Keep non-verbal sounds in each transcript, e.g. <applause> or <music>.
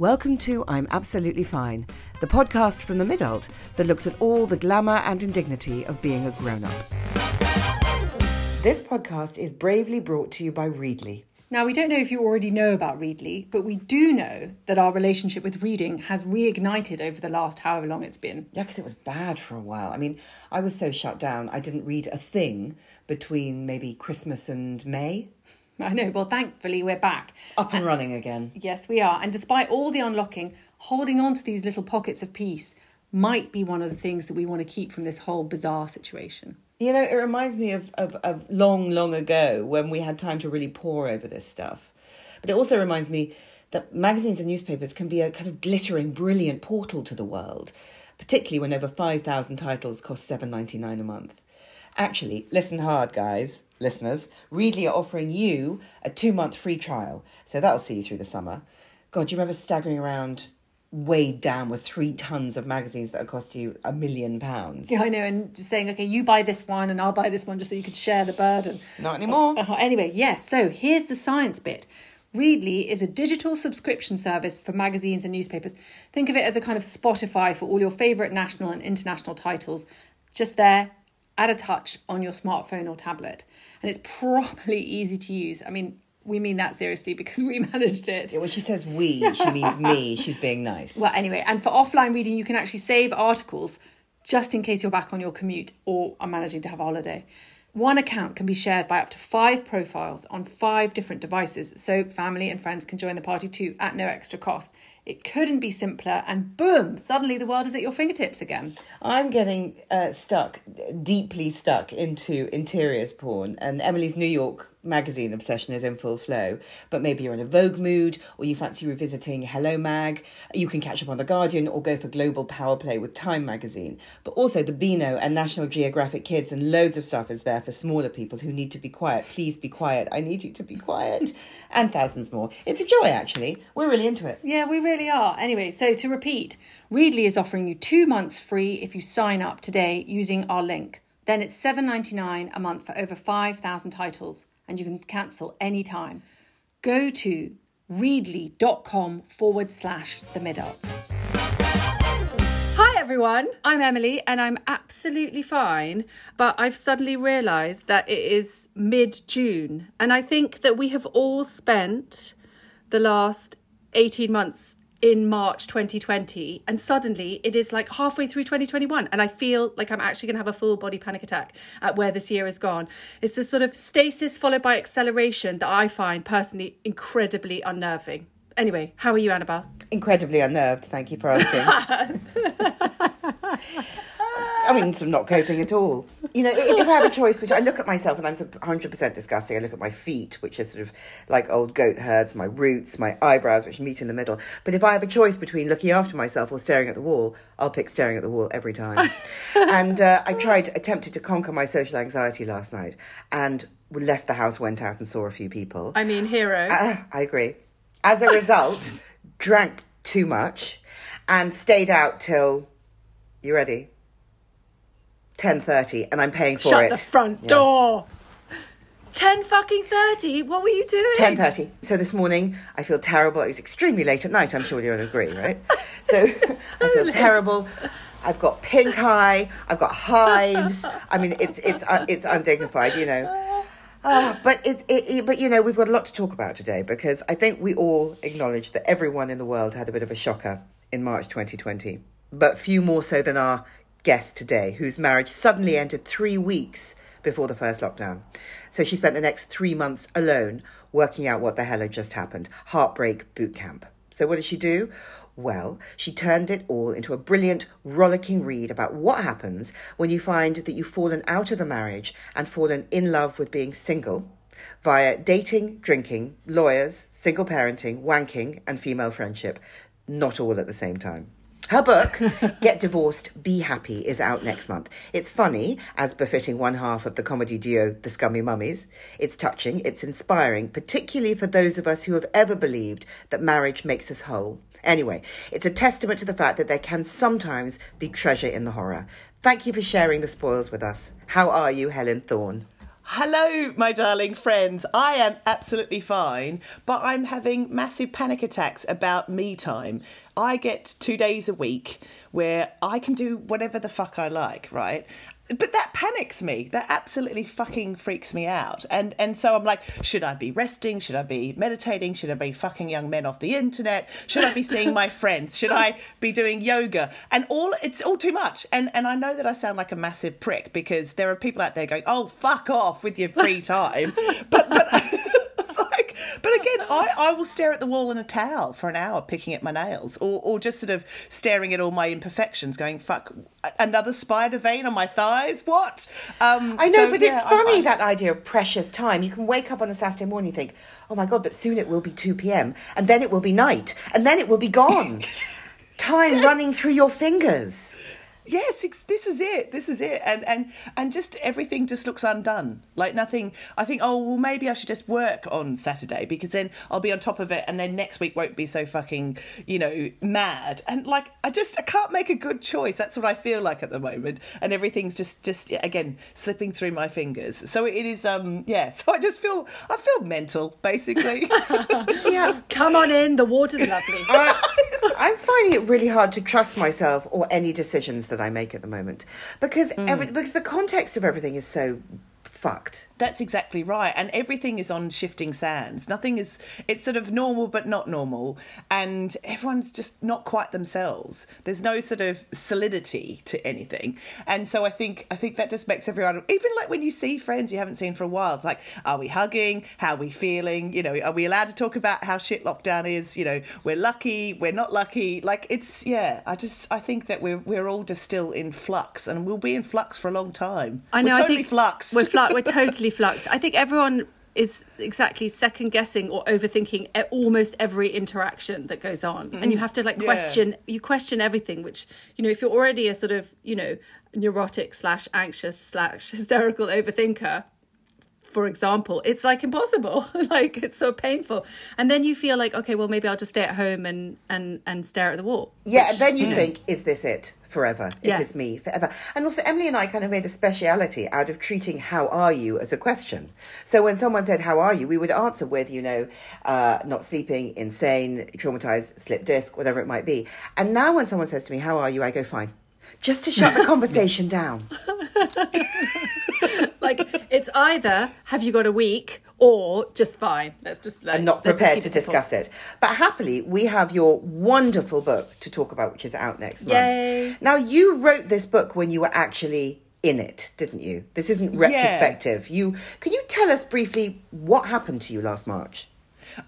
Welcome to I'm Absolutely Fine, the podcast from the Midult that looks at all the glamour and indignity of being a grown up. This podcast is bravely brought to you by Readly. Now, we don't know if you already know about Readly, but we do know that our relationship with reading has reignited over the last however long it's been. Yeah, because it was bad for a while. I mean, I was so shut down, I didn't read a thing between maybe Christmas and May. <laughs> I know, well, thankfully, we're back. Up and running again. Uh, yes, we are. And despite all the unlocking, holding on to these little pockets of peace might be one of the things that we want to keep from this whole bizarre situation. You know, it reminds me of, of, of long, long ago when we had time to really pore over this stuff. But it also reminds me that magazines and newspapers can be a kind of glittering, brilliant portal to the world, particularly when over 5,000 titles cost seven ninety nine a month. Actually, listen hard, guys, listeners. Readly are offering you a two month free trial, so that'll see you through the summer. God, do you remember staggering around weighed down with three tons of magazines that cost you a million pounds. Yeah, I know, and just saying, okay, you buy this one and I'll buy this one just so you could share the burden. Not anymore. Uh, anyway, yes, so here's the science bit. Readly is a digital subscription service for magazines and newspapers. Think of it as a kind of Spotify for all your favourite national and international titles, just there at a touch on your smartphone or tablet. And it's properly easy to use. I mean, we mean that seriously because we <laughs> managed it. Yeah, when she says we, she means me. She's being nice. Well, anyway, and for offline reading, you can actually save articles just in case you're back on your commute or are managing to have a holiday. One account can be shared by up to five profiles on five different devices, so family and friends can join the party too at no extra cost. It couldn't be simpler, and boom, suddenly the world is at your fingertips again. I'm getting uh, stuck, deeply stuck into interiors porn, and Emily's New York magazine obsession is in full flow. But maybe you're in a Vogue mood, or you fancy revisiting Hello Mag. You can catch up on The Guardian or go for global power play with Time magazine. But also the Beano and National Geographic Kids, and loads of stuff is there for smaller people who need to be quiet. Please be quiet. I need you to be quiet. <laughs> and thousands more. It's a joy, actually. We're really into it. Yeah, we really are. Anyway, so to repeat, Readly is offering you two months free if you sign up today using our link. Then it's $7.99 a month for over 5,000 titles and you can cancel anytime. Go to readly.com forward slash the midult. Hi everyone, I'm Emily and I'm absolutely fine, but I've suddenly realised that it is mid June and I think that we have all spent the last 18 months in March 2020 and suddenly it is like halfway through 2021 and I feel like I'm actually going to have a full body panic attack at where this year has gone. It's this sort of stasis followed by acceleration that I find personally incredibly unnerving. Anyway, how are you, Annabelle? Incredibly unnerved, thank you for asking. <laughs> I mean, I'm not coping at all. You know, if I have a choice, which I look at myself and I'm 100% disgusting, I look at my feet, which are sort of like old goat herds, my roots, my eyebrows, which meet in the middle. But if I have a choice between looking after myself or staring at the wall, I'll pick staring at the wall every time. <laughs> and uh, I tried, attempted to conquer my social anxiety last night and left the house, went out and saw a few people. I mean, hero. Uh, I agree. As a result, drank too much and stayed out till, you ready? 10.30 and I'm paying for Shut it. Shut the front Yeah. door. 10 fucking 30? What were you doing? 10.30. So this morning, I feel terrible. It was extremely late at night. I'm sure you'll agree, right? So <laughs> I <laughs> feel terrible. I've got pink eye. I've got hives. I mean, it's it's uh, it's undignified, you know. Ah, but it's it, it, but you know we've got a lot to talk about today because I think we all acknowledge that everyone in the world had a bit of a shocker in March 2020, but few more so than our guest today, whose marriage suddenly ended three weeks before the first lockdown. So she spent the next three months alone working out what the hell had just happened. Heartbreak boot camp. So what did she do? Well, she turned it all into a brilliant, rollicking read about what happens when you find that you've fallen out of a marriage and fallen in love with being single via dating, drinking, lawyers, single parenting, wanking, and female friendship, not all at the same time. Her book, <laughs> Get Divorced, Be Happy, is out next month. It's funny, as befitting one half of the comedy duo The Scummy Mummies. It's touching, it's inspiring, particularly for those of us who have ever believed that marriage makes us whole. Anyway, it's a testament to the fact that there can sometimes be treasure in the horror. Thank you for sharing the spoils with us. How are you, Helen Thorn? Hello, my darling friends. I am absolutely fine, but I'm having massive panic attacks about me time. I get two days a week where I can do whatever the fuck I like, right? But that panics me. That absolutely fucking freaks me out. And and so i'm like should i be resting? Should i be meditating? Should i be fucking young men off the internet? Should i be seeing my friends? Should i be doing yoga? And all it's all too much. And and i know that i sound like a massive prick because there are people out there going oh fuck off with your free time. But but <laughs> but again, I, I will stare at the wall in a towel for an hour picking at my nails or, or just sort of staring at all my imperfections, going, fuck, another spider vein on my thighs? What? Um, I know, so, but yeah, it's funny I, I, that idea of precious time. You can wake up on a Saturday morning and think, oh my God, but soon it will be 2 p.m. and then it will be night and then it will be gone. <laughs> time running through your fingers yes this is it this is it. And and and just everything just looks undone. Like nothing i think oh well maybe i should just work on saturday because then i'll be on top of it and then next week won't be so fucking you know mad. And like i just i can't make a good choice. That's what i feel like at the moment. And everything's just just again slipping through my fingers. So it is um yeah. So i just feel i feel mental basically. <laughs> Yeah. Come on in. The water's lovely. I'm finding it really hard to trust myself or any decisions that I make at the moment because mm. every, because the context of everything is so fucked. That's exactly right. And everything is on shifting sands. Nothing is, it's sort of normal but not normal. And everyone's just not quite themselves. There's no sort of solidity to anything. And so I think, I think that just makes everyone, even like when you see friends you haven't seen for a while, it's like, are we hugging? How are we feeling? You know, are we allowed to talk about how shit lockdown is? You know, we're lucky, we're not lucky. Like it's, yeah, I just, I think that we're, we're all just still in flux and we'll be in flux for a long time. I know, we're totally I think fluxed. We're flux we're totally fluxed. I think everyone is exactly second guessing or overthinking almost every interaction that goes on mm. and you have to like question yeah. you question everything which you know if you're already a sort of you know neurotic slash anxious slash <laughs> hysterical overthinker for example it's like impossible. <laughs> Like it's so painful. And then you feel like okay well maybe i'll just stay at home and and and stare at the wall. Yeah which, and then you, you think know. is this it? Forever. Is yeah. this me? Forever. And also emily and i kind of made a speciality out of treating how are you as a question. So when someone said how are you? We would answer with you know uh, not sleeping insane traumatized slip disc whatever it might be. And now when someone says to me how are you? I go fine. Just to shut the <laughs> conversation down <laughs> like it's either have you got a week or just fine. Let's just like, I'm not prepared to discuss it. But happily, we have your wonderful book to talk about, which is out next Yay. month. Now, you wrote this book when you were actually in it, didn't you? This isn't retrospective. Yeah. You can you tell us briefly what happened to you last March?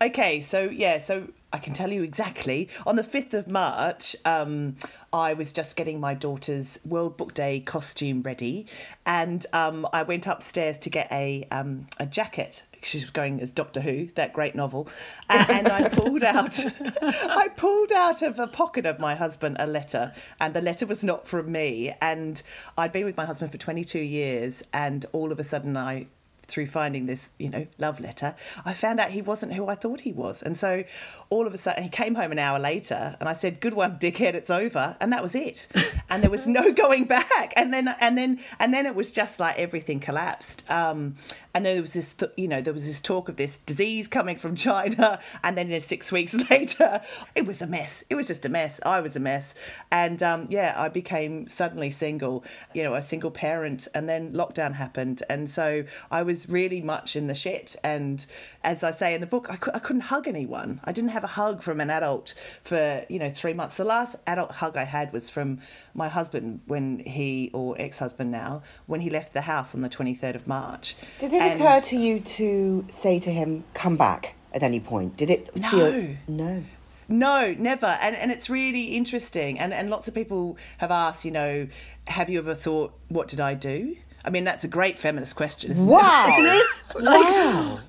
Okay, so yeah, so I can tell you exactly. On the 5th of March, um, I was just getting my daughter's World Book Day costume ready, and um, I went upstairs to get a um, a jacket. She's going as Doctor Who, that great novel, and, I pulled out, <laughs> I pulled out of a pocket of my husband a letter, and the letter was not from me. And I'd been with my husband for twenty two years, and all of a sudden I through finding this, you know, love letter, I found out he wasn't who I thought he was. And so all of a sudden, he came home an hour later and I said, Good one, dickhead, it's over. And that was it. And there was no <laughs> going back. And then, and then, and then it was just like everything collapsed. Um, and then there was this, th- you know, there was this talk of this disease coming from China. And then six weeks <laughs> later, it was a mess. It was just a mess. I was a mess. And um, yeah, I became suddenly single, you know, a single parent. And then lockdown happened. And so I was really much in the shit. And as I say in the book, I, I couldn't hug anyone. I didn't have a hug from an adult for, you know, three months. The last adult hug I had was from my husband when he, or ex husband now, when he left the house on the 23rd of March. Did it and... occur to you to say to him, come back at any point? Did it no. feel. No. No, never. And and it's really interesting. And and lots of people have asked, you know, have you ever thought, what did I do? I mean, that's a great feminist question, isn't wow. it? Isn't it? Wow.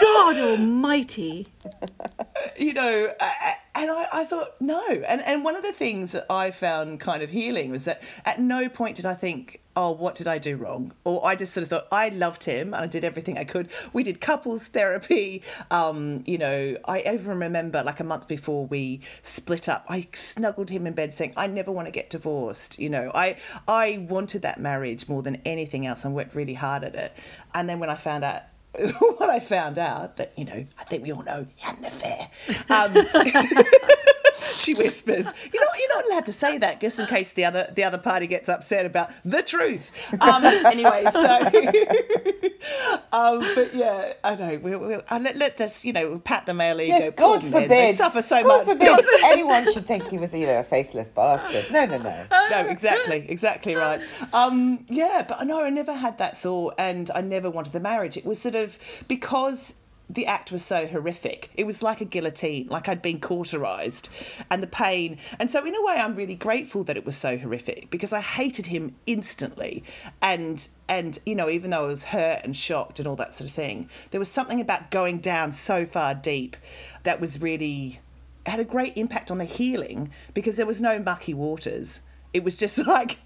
God Almighty. <laughs> you know, and I, I thought no. And and one of the things that i found kind of healing was that at no point did i think oh what did i do wrong? Or i just sort of thought i loved him and i did everything i could. We did couples therapy. Um you know i even remember like a month before we split up i snuggled him in bed saying i never want to get divorced you know. I i wanted that marriage more than anything else and worked really hard at it. And then when i found out <laughs> what I found out that you know, I think we all know he had an affair. Um, <laughs> she whispers, You know, you're not allowed to say that, just in case the other the other party gets upset about the truth." Um, <laughs> anyway, so, <laughs> um, but yeah, I know. We, we, uh, let, let us, you know, pat the male ego. Yes, God forbid. They suffer so God much. forbid <laughs> anyone should think he was, you know, a faithless bastard. No, no, no. no, exactly, exactly right. Um, yeah, but no, I never had that thought, and I never wanted the marriage. It was sort of because the act was so horrific. It was like a guillotine, like I'd been cauterized, and the pain. And so, in a way, I'm really grateful that it was so horrific because I hated him instantly, and and you know, even though I was hurt and shocked and all that sort of thing, there was something about going down so far deep that was really had a great impact on the healing because there was no mucky waters. It was just <laughs> like,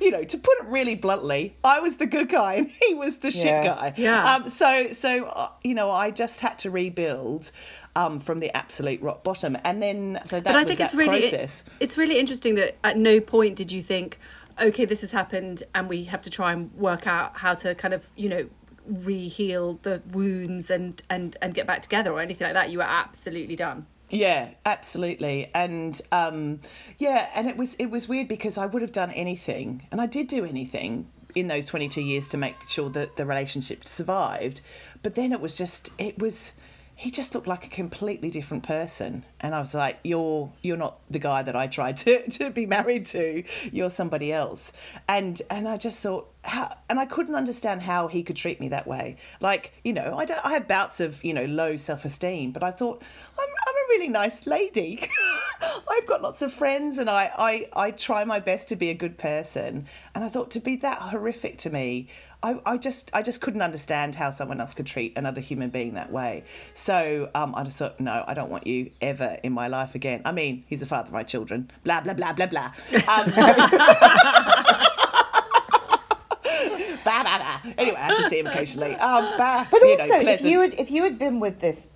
you know, to put it really bluntly, I was the good guy and he was the shit guy. Yeah. Um, so, so uh, you know, I just had to rebuild um, from the absolute rock bottom, and then so that but I was think that it's really process. it's really interesting that at no point did you think, okay, this has happened, and we have to try and work out how to kind of you know re-heal the wounds and and and get back together or anything like that. You were absolutely done. Yeah, absolutely. And um, yeah, and it was it was weird because I would have done anything, and I did do anything in those 22 years to make sure that the relationship survived. But then it was just it was he just looked like a completely different person and I was like you're you're not the guy that I tried to <laughs> to be married to. You're somebody else. And and I just thought how, and I couldn't understand how he could treat me that way. Like, you know, I don't I have bouts of, you know, low self-esteem, but I thought I'm I'm a really nice lady. <laughs> I've got lots of friends and I, I, I try my best to be a good person. And I thought to be that horrific to me, I, I just I just couldn't understand how someone else could treat another human being that way. So um, I just thought, no, I don't want you ever in my life again. I mean, he's the father of my children. Blah blah blah blah blah. Um, <laughs> Bah, bah, bah. Anyway, I have to see him occasionally. Um, bah, But you know, also, if you had if you had been with this,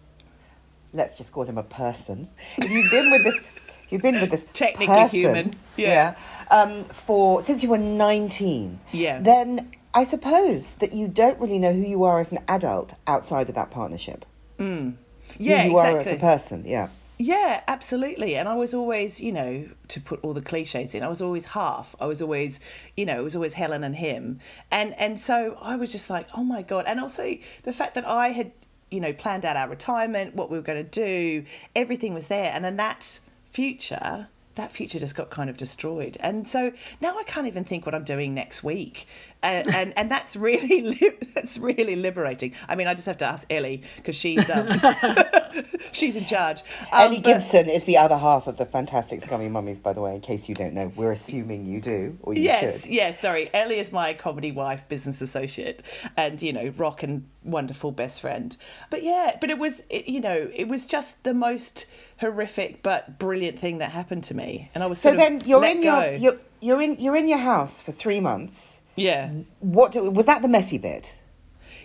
let's just call him a person. If you'd been with this, you've been with this Technically person, human, yeah. um, for since you were nineteen, Yeah. then I suppose that you don't really know who you are as an adult outside of that partnership. Mm. yeah, who you are as a person. Yeah. Yeah, absolutely. And I was always, you know, to put all the cliches in, I was always half. I was always, you know, it was always Helen and him. And and so I was just like, oh my God. And also the fact that I had, you know, planned out our retirement, what we were going to do, everything was there. And then that future, that future just got kind of destroyed. And so now I can't even think what I'm doing next week. And and that's really <laughs> li- that's really liberating. I mean, I just have to ask Ellie because she's um, <laughs> she's in charge. Um, Ellie but- Gibson is the other half of the Fantastic Scummy Mummies, by the way, in case you don't know. We're assuming you do, or you Yes, should. yes, sorry. Ellie is my comedy wife, business associate, and, you know, rock and wonderful best friend. But yeah, but it was, it, you know, it was just the most horrific but brilliant thing that happened to me. And I was So then you're in go. your you're, you're in you're in your house for three months. Yeah, What do- was that the messy bit?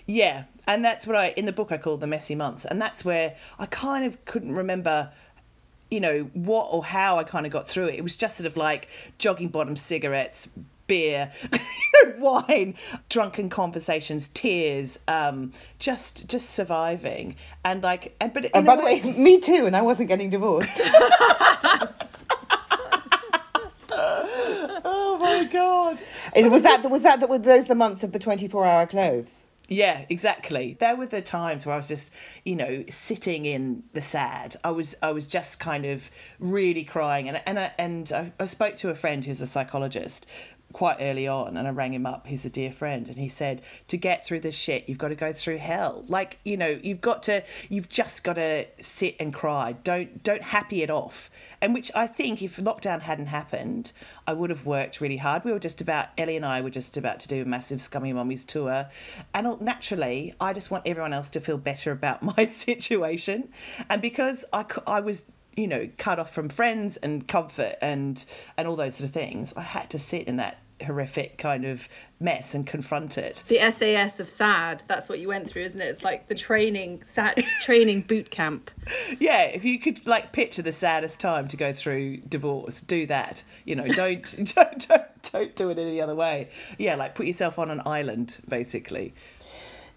yeah. And that's what I, in the book, I call the messy months. And that's where I kind of couldn't remember you know what or how I kind of got through it. It was just sort of like jogging bottom cigarettes, beer, <laughs> wine, drunken conversations, tears, um, just just surviving and like and but And by the way, <laughs> me too, and I wasn't getting divorced. <laughs> oh my god. It- was that was that were those the months of the twenty four hour clothes? Yeah, exactly. There were the times where I was just, you know, sitting in the sad. I was, I was just kind of really crying, and and I, and I, I spoke to a friend who's a psychologist quite early on, and I rang him up. He's a dear friend, and he said, to get through this shit, you've got to go through hell. Like, you know, you've got to, you've just got to sit and cry. Don't don't happy it off. And which I think, if lockdown hadn't happened, I would have worked really hard. We were just about Ellie and I were just about to do a massive Scummy Mummies tour, and naturally, I just want everyone else to feel better about <laughs> my situation. And because I, I was you know, cut off from friends and comfort and and all those sort of things. I had to sit in that horrific kind of mess and confront it. The SAS of sad. That's what you went through, isn't it? It's like the training, sad <laughs> training boot camp. Yeah, if you could like picture the saddest time to go through divorce, do that. You know, don't <laughs> <laughs> don't don't don't do it any other way. Yeah, like put yourself on an island, basically.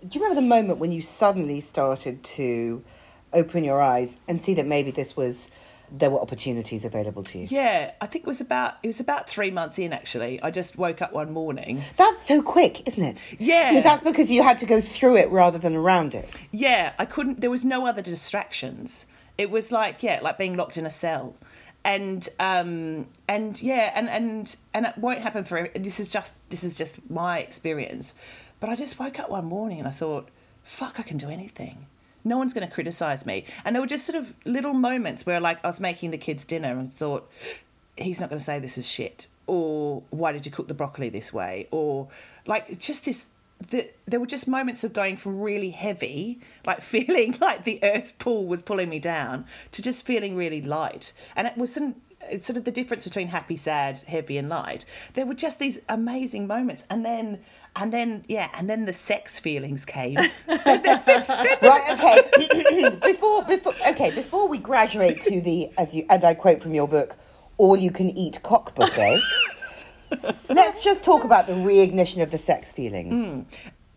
Do you remember the moment when you suddenly started to open your eyes and see that maybe this was there were opportunities available to you? Yeah, I think it was about it was about three months in actually. I just woke up one morning. That's so quick, isn't it? Yeah. No, that's because you had to go through it rather than around it. Yeah, I couldn't. There was no other distractions. It was like yeah, like being locked in a cell, and um and yeah, and and and it won't happen for. This is just this is just my experience, but I just woke up one morning and I thought, fuck, I can do anything. No one's going to criticize me. And there were just sort of little moments where, like, I was making the kids dinner and thought, he's not going to say this is shit, or why did you cook the broccoli this way, or like just this. The, there were just moments of going from really heavy, like <laughs> feeling like the earth pull was pulling me down, to just feeling really light. And it was some, it's sort of the difference between happy, sad, heavy, and light. There were just these amazing moments, and then and then yeah, and then the sex feelings came. <laughs> right. Okay. <laughs> before before okay before we graduate to the as you and I quote from your book, all you can eat cock buffet. <laughs> let's just talk about the reignition of the sex feelings. Mm.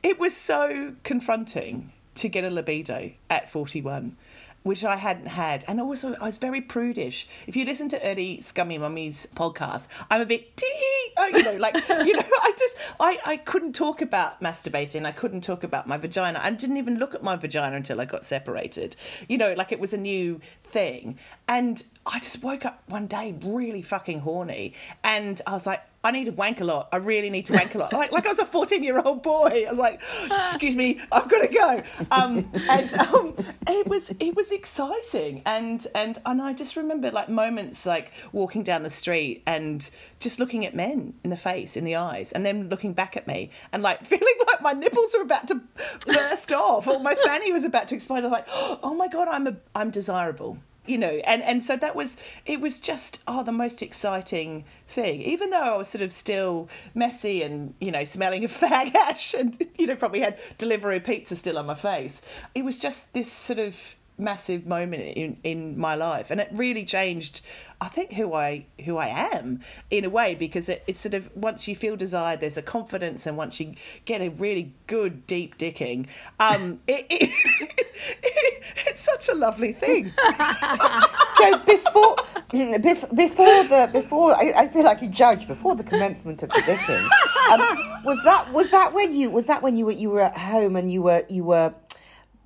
It was so confronting to get a libido at forty one which I hadn't had. And also, I was very prudish. If you listen to early Scummy Mummy's podcast, I'm a bit tee, oh, you know, like, <laughs> you know, I just, I, I couldn't talk about masturbating. I couldn't talk about my vagina. I didn't even look at my vagina until I got separated. You know, like it was a new thing. And I just woke up one day really fucking horny. And I was like, I need to wank a lot. I really need to wank a lot. Like, like I was a 14 year old boy. I was like, excuse me, I've got to go. Um, and um, it was it was exciting. And, and, and I just remember like moments like walking down the street and just looking at men in the face, in the eyes, and then looking back at me and like <laughs> feeling like my nipples were about to burst off or my fanny was about to explode. I was like, oh my God, I'm, a, I'm desirable you know and and so that was it was just oh the most exciting thing. Even though i was sort of still messy and you know smelling of <laughs> fag ash and you know probably had delivery pizza still on my face it was just this sort of massive moment in in my life. And it really changed I think who I who I am in a way because it, it's sort of once you feel desired there's a confidence. And once you get a really good deep dicking um <laughs> it, it, it <laughs> it's such a lovely thing. <laughs> So before before the before I, I feel like a judge before the commencement of the dicking um, was that was that when you was that when you were you were at home and you were you were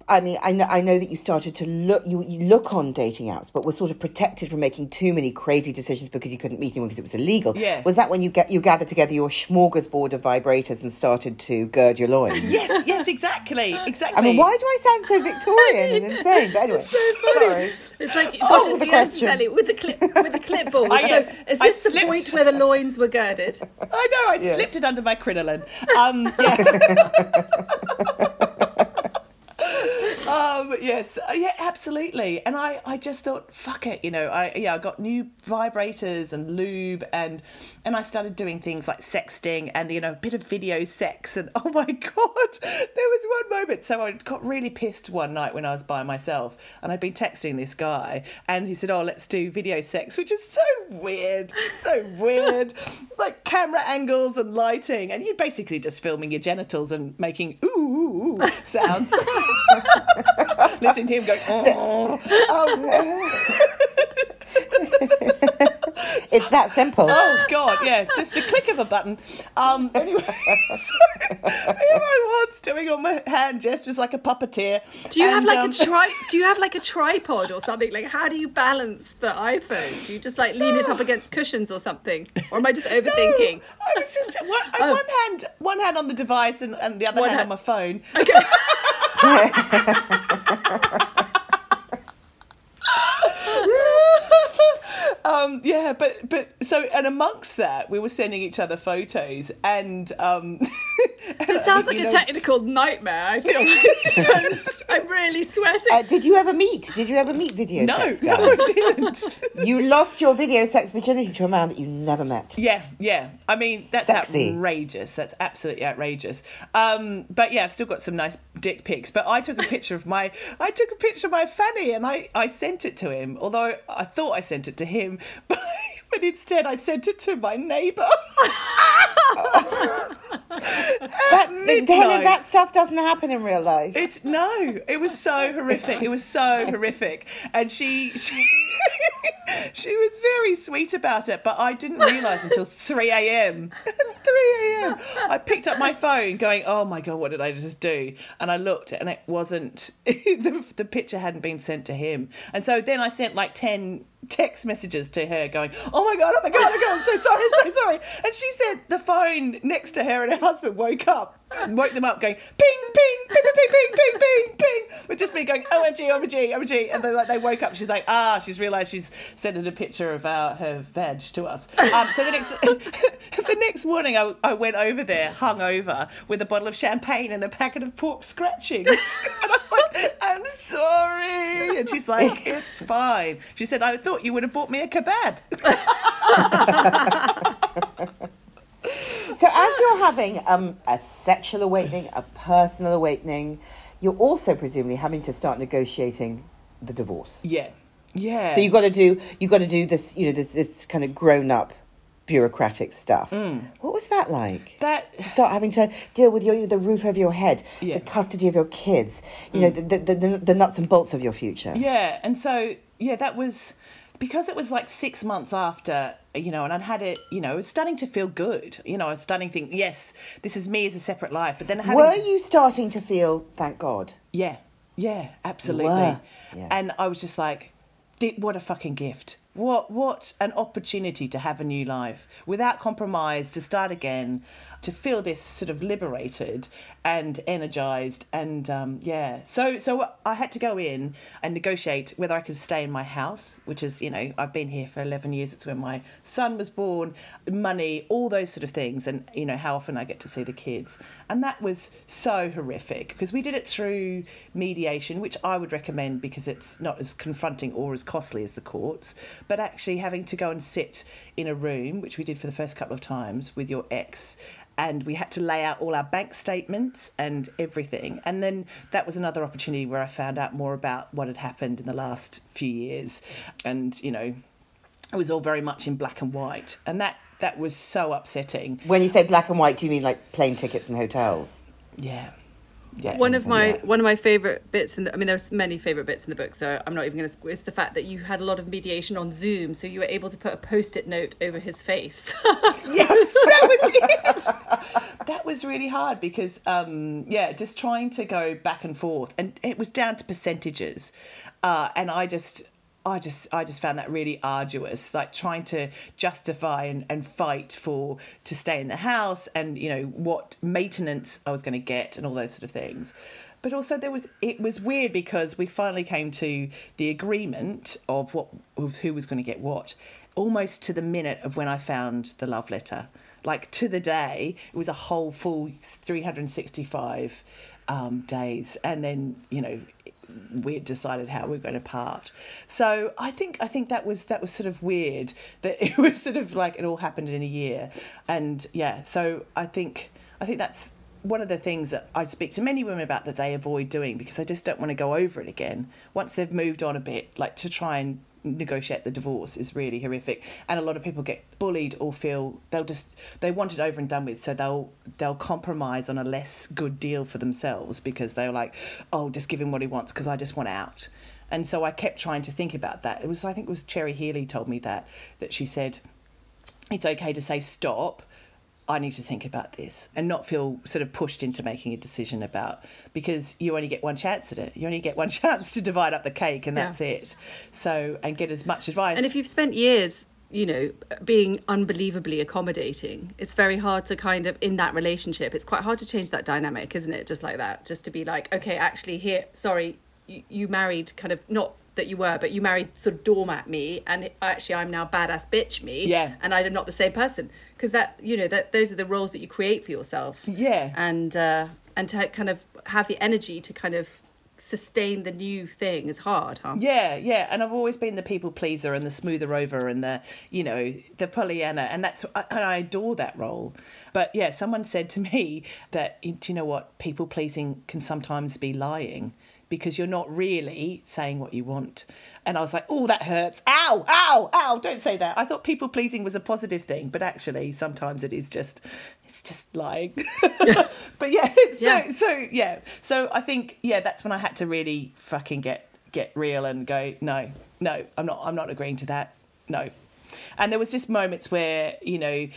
I mean, I know, I know that you started to look, you, you look on dating apps, but were sort of protected from making too many crazy decisions because you couldn't meet anyone because it was illegal. Yeah. Was that when you get you gathered together your smorgasbord of vibrators and started to gird your loins? <laughs> yes, yes, exactly, exactly. I mean, why do I sound so Victorian and <laughs> insane? But anyway, so sorry. It's like oh, the question. with the clip with the clipboard. <laughs> I, yes, so is this I the slipped. point where the loins were girded? I know. I yeah. slipped it under my crinoline. Um, yeah. Um, yes, uh, yeah, absolutely. And I, I just thought, fuck it, you know. I yeah, I got new vibrators and lube, and and I started doing things like sexting and you know a bit of video sex. And <laughs> oh my god, there was one moment. So I got really pissed one night when I was by myself, and I'd been texting this guy, and he said, "Oh, let's do video sex," which is so weird, so weird, <laughs> like camera angles and lighting, and you're basically just filming your genitals and making ooh, ooh, <laughs> sounds. <laughs> <laughs> Listen to him go. oh. oh. It's that simple. Oh God, yeah, just a click of a button. Um, anyway, <laughs> so here I was doing all my hand gestures like a puppeteer. Do you and, have like um, a tri? Do you have like a tripod or something? Like, how do you balance the iPhone? Do you just like lean it up against cushions or something, or am I just overthinking? No, I was just one, oh. one hand, one hand on the device and, and the other hand, hand on my phone. Okay. <laughs> <laughs> um, yeah, but but so and amongst that, we were sending each other photos, and um, <laughs> It sounds like a know- technical nightmare. I feel like so, <laughs> I'm really sweating. Uh, did you ever meet? Did you ever meet video No, sex no. I didn't. <laughs> You lost your video sex virginity to a man that you never met. Yeah, yeah. I mean, that's Sexy. outrageous. That's absolutely outrageous. Um, but yeah, I've still got some nice dick pics. But I took a picture of my, I took a picture of my fanny and I, I sent it to him. Although I thought I sent it to him, <laughs> but, instead I sent it to my neighbour. <laughs> That, that stuff doesn't happen in real life. It's no, it was so horrific. It was so horrific, and she she <laughs> she was very sweet about it, but I didn't realise until three a.m. <laughs> three a.m. I picked up my phone, going, "Oh my god, what did I just do?" And I looked, and it wasn't <laughs> the the picture hadn't been sent to him, and so then I sent like ten text messages to her going, "Oh my god, oh my god, oh my god, I'm so sorry, so sorry." And she said the phone next to her and her husband woke up, woke them up, going ping, ping, ping, ping, ping, ping, ping, ping, ping, with just me going, "OMG, OMG, OMG," and they like they woke up. She's like, "Ah," she's realised she's sending a picture of our, her veg to us. Um, so the next <laughs> the next morning, I, I went over there, hung over with a bottle of champagne and a packet of pork scratchings, <laughs> and I was like, "I'm sorry," and she's like, "It's fine." She said, "I thought you would have bought me a kebab." <laughs> You're having um, a sexual awakening, a personal awakening, you're also presumably having to start negotiating the divorce. Yeah, yeah. So you've got to do you've got to do this you know this, this kind of grown up bureaucratic stuff. What was that like? that to start having to deal with your the roof over your head, Yeah. the custody of your kids, you know, the, the, the, the nuts and bolts of your future. Yeah, and so yeah, that was because it was like six months after, you know, and I'd had it, you know, it was starting to feel good. You know, I was starting to think, yes, this is me as a separate life. But then having Were you starting to feel, thank God? Yeah, yeah, absolutely. yeah. And I was just like, what a fucking gift. What what an opportunity to have a new life without compromise, to start again, to feel this sort of liberated and energized and um, yeah. So so I had to go in and negotiate whether I could stay in my house, which is you know I've been here for eleven years. It's when my son was born, money, all those sort of things, and you know how often I get to see the kids, and that was so horrific because we did it through mediation, which I would recommend because it's not as confronting or as costly as the courts, but actually having to go and sit in a room, which we did for the first couple of times with your ex. And we had to lay out all our bank statements and everything. And then that was another opportunity where I found out more about what had happened in the last few years. And, you know, it was all very much in black and white. And that, that was so upsetting. When you say black and white, do you mean like plane tickets and hotels? Yeah. Yeah. one of my Yeah. one of my favorite bits in the, I mean there's many favorite bits in the book so I'm not even going to is the fact that you had a lot of mediation on Zoom so you were able to put a post-it note over his face <laughs> yes, <laughs> that was it. <laughs> that was really hard because, um, yeah, just trying to go back and forth, and it was down to percentages, uh, and I just. I just I just found that really arduous, like trying to justify and, and fight for to stay in the house and you know what maintenance I was going to get and all those sort of things. But also there was it was weird because we finally came to the agreement of what of who was going to get what, almost to the minute of when I found the love letter. Like to the day, it was a whole full 365 um, days, and then you know we decided how we are going to part. So I think I think that was that was sort of weird that <laughs> it was sort of like it all happened in a year, and yeah. So I think I think that's one of the things that I speak to many women about that they avoid doing because they just don't want to go over it again once they've moved on a bit. Like to try and negotiate the divorce is really horrific. And a lot of people get bullied or feel they'll just they want it over and done with. So they'll they'll compromise on a less good deal for themselves because they're like oh just give him what he wants because i just want out. And so i kept trying to think about that. It was i think it was cherry healey told me that that she said it's okay to say stop I need to think about this and not feel sort of pushed into making a decision about because you only get one chance at it. You only get one <laughs> chance to divide up the cake and Yeah. that's it. So and get as much advice. and if you've spent years you know being unbelievably accommodating it's very hard to kind of in that relationship it's quite hard to change that dynamic isn't it just like that just to be like okay actually here sorry you, you married kind of not that you were, but you married sort of doormat me, and actually I'm now badass bitch me. Yeah. And I'm not the same person because that you know that those are the roles that you create for yourself. Yeah. And uh, and to kind of have the energy to kind of sustain the new thing is hard, huh? Yeah, yeah, and I've always been the people pleaser and the smoother over and the you know the Pollyanna, and that's and I adore that role. But yeah, someone said to me <laughs> that do you know what people pleasing can sometimes be lying because you're not really saying what you want. And I was like, oh, that hurts. Ow, ow, ow, don't say that. I thought people pleasing was a positive thing, but actually sometimes it is just it's just lying. <laughs> but yeah, <laughs> so Yeah. so yeah. So I think yeah, that's when I had to really fucking get get real and go, no, no, I'm not I'm not agreeing to that. No. And there was just moments where, you know,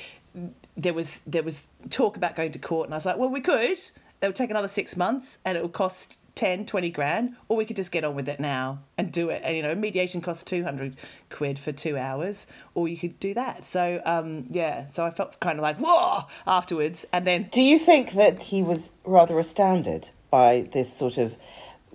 there was there was talk about going to court and I was like, well, we could. It would take another 6 months and it would cost 10, 20 grand, or we could just get on with it now and do it. And, you know, mediation costs 200 quid for two hours, or you could do that. So, um, yeah, so I felt kind of like, whoa, afterwards. And then Do you think that he was rather astounded by this sort of,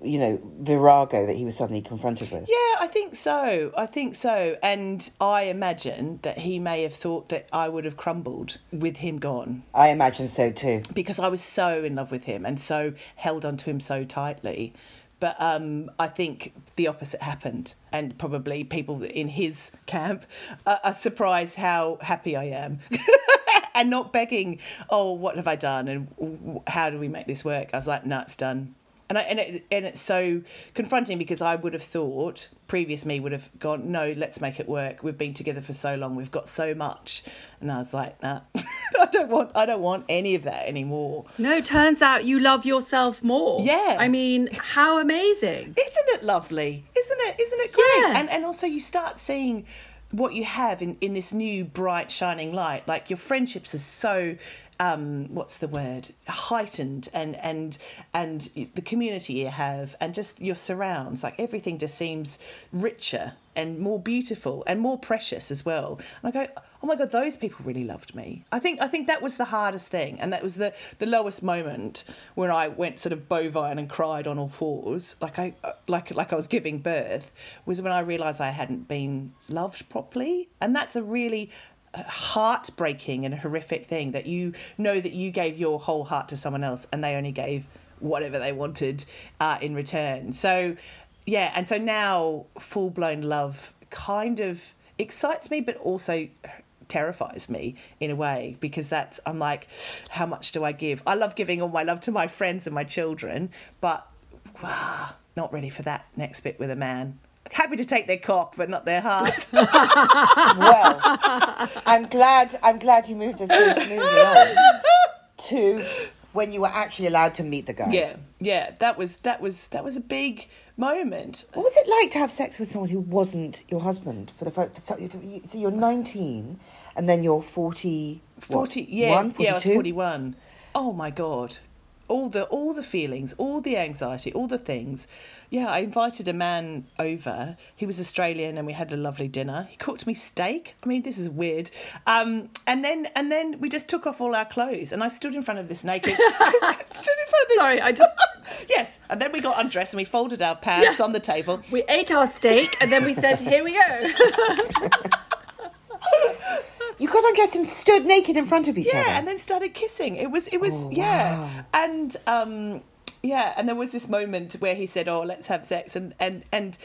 you know, virago that he was suddenly confronted with? Yeah, I think so. I think so. And I imagine that he may have thought that I would have crumbled with him gone I imagine so too. because I was so in love with him and so held onto him so tightly. But um, I think the opposite happened, and probably people in his camp are, are surprised how happy I am. <laughs> and not begging, oh, what have I done, and how do we make this work? I was like, no, it's done. And, I, and, it, and it's so confronting because I would have thought previous me would have gone no let's make it work we've been together for so long we've got so much and I was like nah <laughs> I don't want I don't want any of that anymore No, turns out you love yourself more. Yeah. I mean, how amazing. <laughs> Isn't it lovely? Isn't it? Isn't it great? Yes. And and also you start seeing what you have in in this new bright shining light. Like your friendships are so um what's the word? Heightened and and and the community you have and just your surrounds. Like everything just seems richer and more beautiful and more precious as well. And i go oh my god those people really loved me. I think i think that was the hardest thing and that was the the lowest moment when i went sort of bovine and cried on all fours. Like i like like i was giving birth was when i realized i hadn't been loved properly. And that's a really heartbreaking and horrific thing that you know that you gave your whole heart to someone else and they only gave whatever they wanted uh, in return. So, yeah, and so now full blown love kind of excites me, but also terrifies me in a way because that's I'm like, how much do I give? I love giving all my love to my friends and my children, but wow, not ready for that next bit with a man. Happy to take their cock, but not their heart. <laughs> Well, I'm glad. I'm glad you moved us so smoothly on to when you were actually allowed to meet the guys. Yeah, yeah, that was that was that was a big moment. What was it like to have sex with someone who wasn't your husband for the first? For, so you- so you're 19, and then you're 40. what, 40 yeah, one, yeah, I was 41. Oh my god. All the all the feelings, all the anxiety, all the things. Yeah, I invited a man over. He was Australian and we had a lovely dinner. He cooked me steak. I mean, this is weird. Um, and then and then we just took off all our clothes and I stood in front of this naked <laughs> <laughs> stood in front of this Sorry, I just <laughs> Yes. And then we got undressed and we folded our pants Yeah. on the table. we ate our steak and then we said, "Here we go." You got on undressed and stood naked in front of each yeah other. and then started kissing it was it was Oh, yeah wow. and um yeah and there was this moment where he said oh let's have sex and and and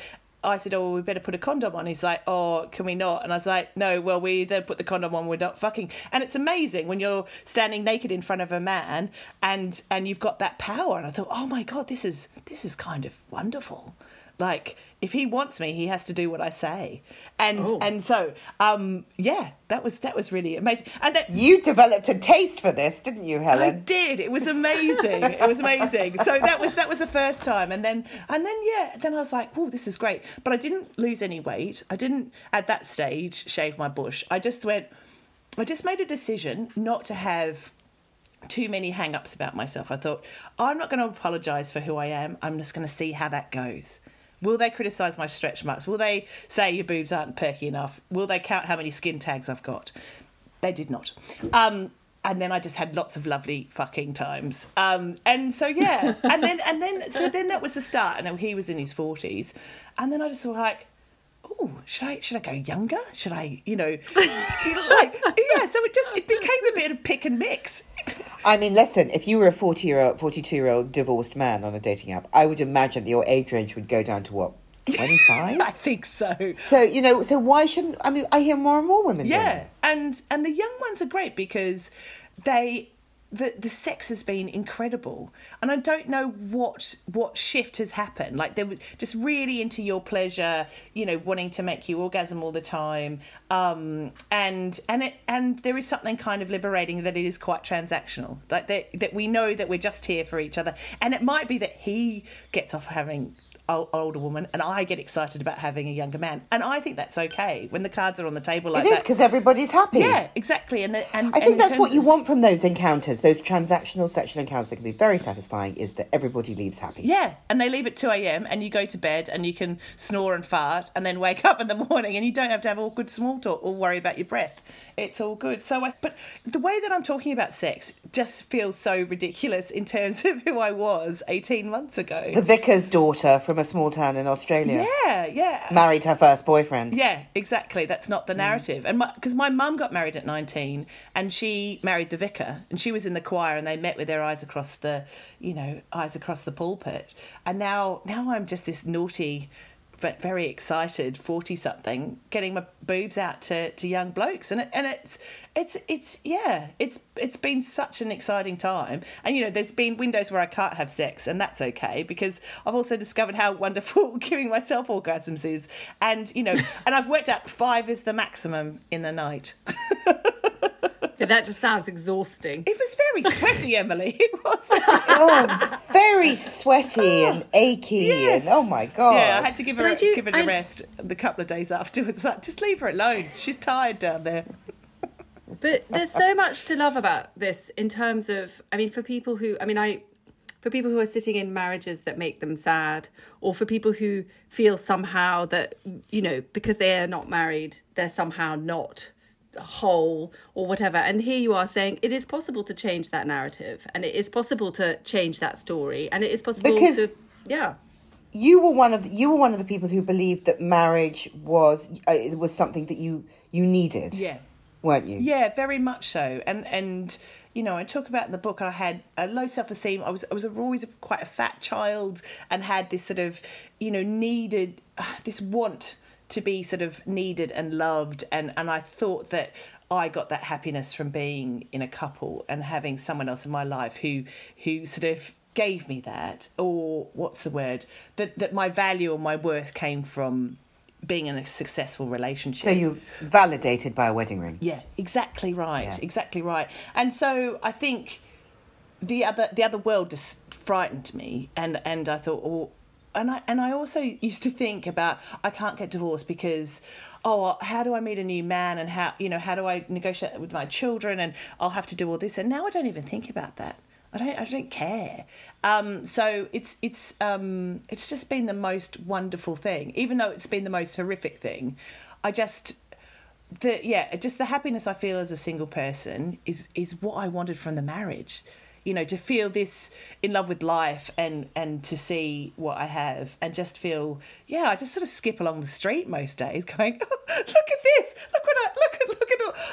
I said, "Oh, we better put a condom on." He's like, "Oh, can we not?" And I was like, "No, well, we either put the condom on, we're not fucking." And it's amazing when you're standing naked in front of a man, and and you've got that power. And I thought, "Oh my god, this is this is kind of wonderful." Like, if he wants me, he has to do what I say, and Oh. and so, um, yeah, that was that was really amazing. And that You developed a taste for this, didn't you, I Helen? did. It was amazing. It was amazing. So that was that was the first time, and then and then yeah, then I was like, "Oh, this is great." But I didn't lose any weight. I didn't at that stage shave my bush. I just went. I just made a decision not to have too many hang-ups about myself. I thought I'm not going to apologize for who I am. I'm just going to see how that goes. Will they criticize my stretch marks? Will they say your boobs aren't perky enough? Will they count how many skin tags I've got? They did not. Um, and then I just had lots of lovely fucking times. Um, and so yeah, <laughs> and then and then so then that was the start. And he was in his forties, and then I just thought like, oh, should I should I go younger? Should I <laughs> you know, like yeah? So it just it became a bit of pick and mix. I mean, listen, if you were a 40 year old, 42 year old divorced man on a dating app, I would imagine that your age range would go down to what, <laughs> 25? I think so. so, you know, so why shouldn't, I mean, I hear more and more women Yeah, this. and and the young ones are great because they the the sex has been incredible, and I don't know what what shift has happened. Like there was just really into your pleasure, you know, wanting to make you orgasm all the time, um, and and it and there is something kind of liberating that it is quite transactional. Like that that we know that we're just here for each other, and it might be that he gets off having older woman and I get excited about having a younger man. And I think that's okay when the cards are on the table like that. It is because everybody's happy. Yeah, exactly. And the, and I think in that's what you of- want from those encounters, those transactional sexual encounters that can be very satisfying, is that everybody leaves happy. Yeah, and they leave at two a.m. and you go to bed and you can snore and fart and then wake <laughs> up in the morning and you don't have to have awkward small talk or worry about your breath. It's all good. So, I, but the way that I'm talking about sex just feels so ridiculous in terms <laughs> of who I was eighteen months ago. The vicar's daughter from a small town in Australia yeah, yeah. married her first boyfriend. Yeah, exactly. That's not the mm. narrative. And because my, mum got married at 19 and she married the vicar and she was in the choir and they met with their eyes across the, you know, eyes across the pulpit. And now now I'm just this naughty very excited 40 something getting my boobs out to, to young blokes. And it, and it's it's it's yeah it's it's been such an exciting time. And you know there's been windows where I can't have sex and that's okay because I've also discovered how wonderful <laughs> giving myself orgasms is. And you know <laughs> and I've worked out five is the maximum in the night <laughs> Yeah, that just sounds exhausting. it was very sweaty Emily <laughs> it was <laughs> Oh, very sweaty oh, and achy, Yes. and oh my god! yeah I had to give her But I a, do- give it a I- rest the couple of days afterwards like just leave her alone she's tired down there But there's so much to love about this in terms of, I mean, for people who, I mean, I, for people who are sitting in marriages that make them sad, or for people who feel somehow that, you know, because they are not married, they're somehow not whole or whatever. And here you are saying it is possible to change that narrative and it is possible to change that story and it is possible Because- to, yeah. you were one of the, you were one of the people who believed that marriage was uh, it was something that you you needed. yeah weren't you? Yeah, very much so. And and you know, I talk about in the book. I had a low self esteem. I was I was always quite a fat child and had this sort of you know needed this want to be sort of needed and loved. And and I thought that I got that happiness from being in a couple and having someone else in my life who who sort of gave me that or what's the word that that my value or my worth came from being in a successful relationship So you validated by a wedding ring. yeah, exactly right. Yeah. Exactly right. And so I think the other the other world just frightened me and and I thought oh and I and I also used to think about I can't get divorced because oh how do I meet a new man and how you know how do I negotiate with my children and I'll have to do all this and now I don't even think about that. I don't I don't care. Um, so it's it's um, it's just been the most wonderful thing, even though it's been the most horrific thing. I just the yeah, just the happiness I feel as a single person is is what I wanted from the marriage. You know, to feel this in love with life and and to see what I have and just feel yeah, I just sort of skip along the street most days, <laughs> going, oh, look at this, look what I look at look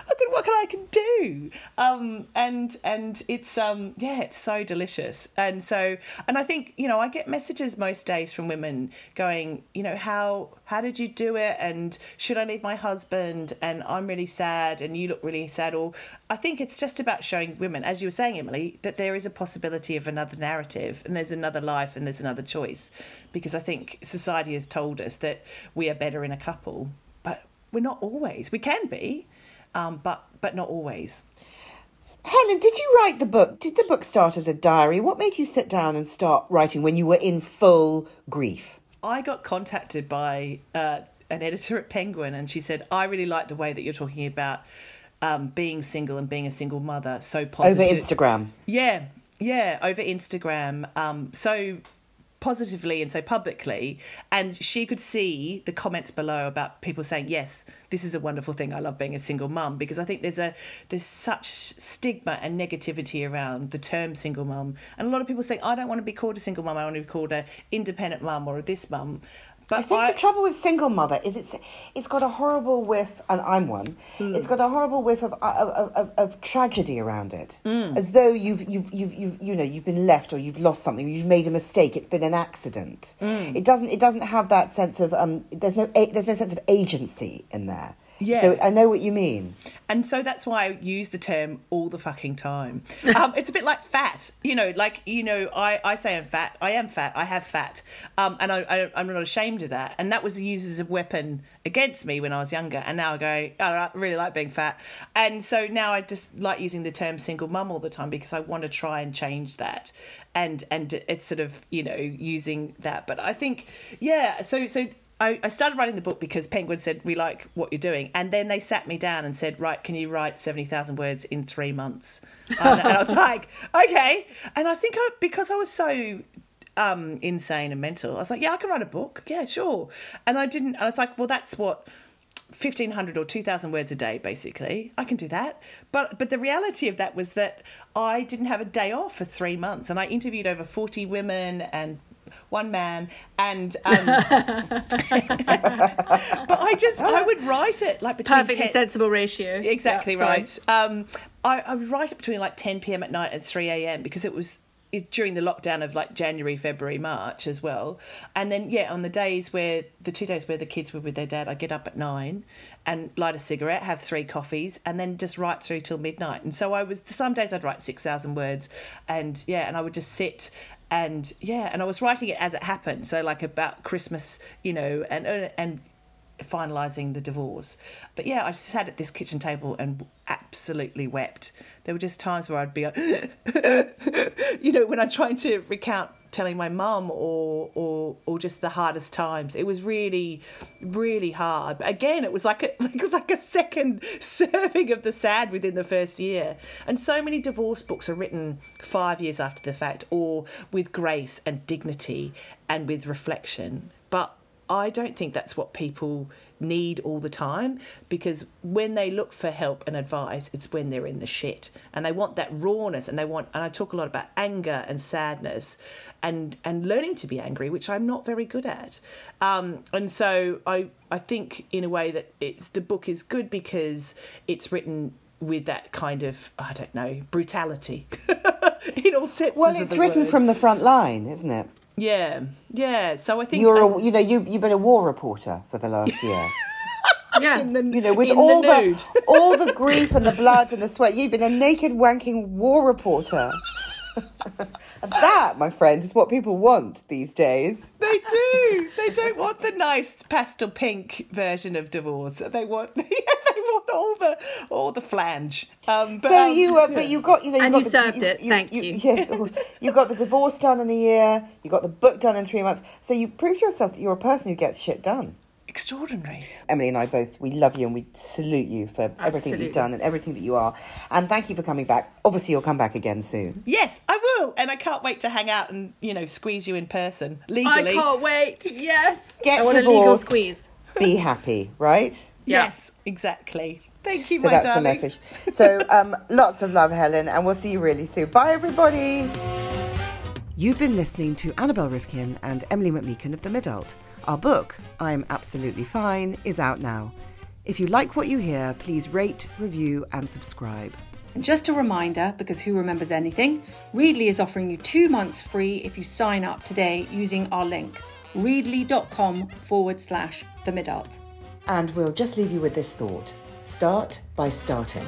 look at what can I can do. Um, and and it's um yeah, it's so delicious. And so and I think you know I get messages most days from women going, you know, how how did you do it? And should I leave my husband? And I'm really sad and you look really sad. Or I think it's just about showing women as you were saying Emily that there is a possibility of another narrative and there's another life and there's another choice. Because I think society has told us that we are better in a couple but we're not always. We can be um, but but not always Helen, did you write the book? Did the book start as a diary? What made you sit down and start writing when you were in full grief? I got contacted by uh, an editor at Penguin, and she said, "I really like the way that you're talking about um, being single and being a single mother. So Over Instagram. yeah, yeah, over Instagram. Um, so positively and so publicly. And she could see the comments below about people saying, "Yes, this is a wonderful thing. I love being a single mum," because I think there's a there's such stigma and negativity around the term single mum, and a lot of people saying, "I don't want to be called a single mum. I want to be called a independent mum or a this mum." But I think the trouble with single mother is it's it's got a horrible whiff, and I'm one. Hmm. It's got a horrible whiff uh, of of, of, of tragedy around it, hmm. as though you've you've you've you've you know you've been left or you've lost something, you've made a mistake. It's been an accident. Hmm. It doesn't it doesn't have that sense of um. There's no there's no sense of agency in there. Yeah. So I know what you mean. And so that's why I use the term all the fucking time. <laughs> Um, it's a bit like fat, you know, like, you know, I, I say I'm fat. I am fat. I have fat. Um, and I, I, I'm not ashamed of that. And that was used as a weapon against me when I was younger. And now I go, "Oh, I really like being fat. And so now I just like using the term single mum all the time because I want to try and change that. And, and it's sort of, you know, using that. But I think, yeah, so, so I, I started writing the book because Penguin said, We like what you're doing. And then they sat me down and said, Right, can you write 70,000 words in three months? And, and I was <laughs> like, Okay. And I think I, because I was so um, insane and mental, I was like, Yeah, I can write a book. Yeah, sure. And I didn't, I was like, Well, that's what. 1500 or 2000 words a day basically i can do that but but the reality of that was that i didn't have a day off for 3 months and i interviewed over 40 women and one man and um, <laughs> but i just i would write it like between Perfectly 10 sensible ratio. exactly Yeah, right um I, I would write it between like 10 p.m at night and 3 a.m because it was during the lockdown of like January, February, March as well. And then, yeah, on the days where the two days where the kids were with their dad, I get up at nine and light a cigarette, have three coffees, and then just write through till midnight. And so I was, some days I'd write 6,000 words. And yeah, and I would just sit and yeah, and I was writing it as it happened. So like about Christmas, you know, and, and, finalizing the divorce. But yeah, I sat at this kitchen table and absolutely wept. There were just times where I'd be like, <laughs> you know, when I'm trying to recount telling my mum or or or just the hardest times. It was really, really hard. But again, it was like a <laughs> like, like a second serving of the sad within the first year. And so many divorce books are written five years after the fact, or with grace and dignity and with reflection. But I don't think that's what people need all the time because when they look for help and advice, it's when they're in the shit and they want that rawness and they want. And I talk a lot about anger and sadness and and learning to be angry, which I'm not very good at. Um, and so I I think in a way that it's the book is good because it's written with that kind of I don't know brutality <laughs> in all senses. Well, it's written word. from the front line, isn't it? Yeah yeah. So I think You're, um, a, you know, you you've been a war reporter for the last year. <laughs> Yeah. in the, You know, with in all the the, <laughs> all the grief and the blood and the sweat, you've been a naked wanking war reporter. <laughs> and that, my friend, is what people want these days. They do. They don't want the nice pastel pink version of divorce. They want, yeah, they want all the all the flange. Um, but, so um, you, uh, but you got, you know, you And got you the, served it, thank you. <laughs> Yes, oh, you got the divorce done in a year. You got the book done in three months. So you proved to yourself that you're a person who gets shit done. extraordinary. Emily and I both, we love you and we salute you for everything that you've done and everything that you are. And thank you for coming back. Obviously, you'll come back again soon. Yes, I will, and I can't wait to hang out and you know squeeze you in person legally. I legally. can't wait. Yes. Get I want a legal divorced. squeeze. Be happy, right? <laughs> Yeah. Yes, exactly. Thank you, So my that's darlings. the message. So um, <laughs> lots of love, Helen, and we'll see you really soon. Bye, everybody. You've been listening to Annabel Rivkin and Emilie McMeekan of The Midult. Our book, I'm Absolutely Fine, is out now. If you like what you hear, please rate, review, and subscribe. And just a reminder, because who remembers anything, Readly is offering you two months free if you sign up today using our link, readly.com forward slash the midult. And we'll just leave you with this thought start by starting.